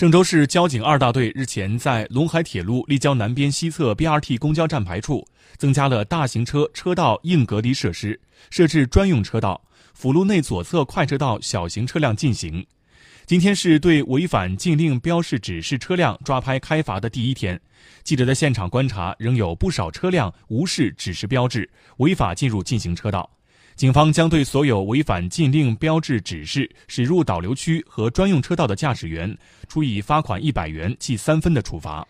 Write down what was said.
郑州市交警二大队日前在陇海铁路立交南边西侧 BRT 公交站牌处增加了大型车车道硬隔离设施，设置专用车道，辅路内左侧快车道小型车辆禁行。今天是对违反禁令标示指示车辆抓拍开罚的第一天，记者在现场观察，仍有不少车辆无视指示标志，违法进入禁行车道。警方将对所有违反禁令标志指示驶入导流区和专用车道的驾驶员，处以罚款一百元、记三分的处罚。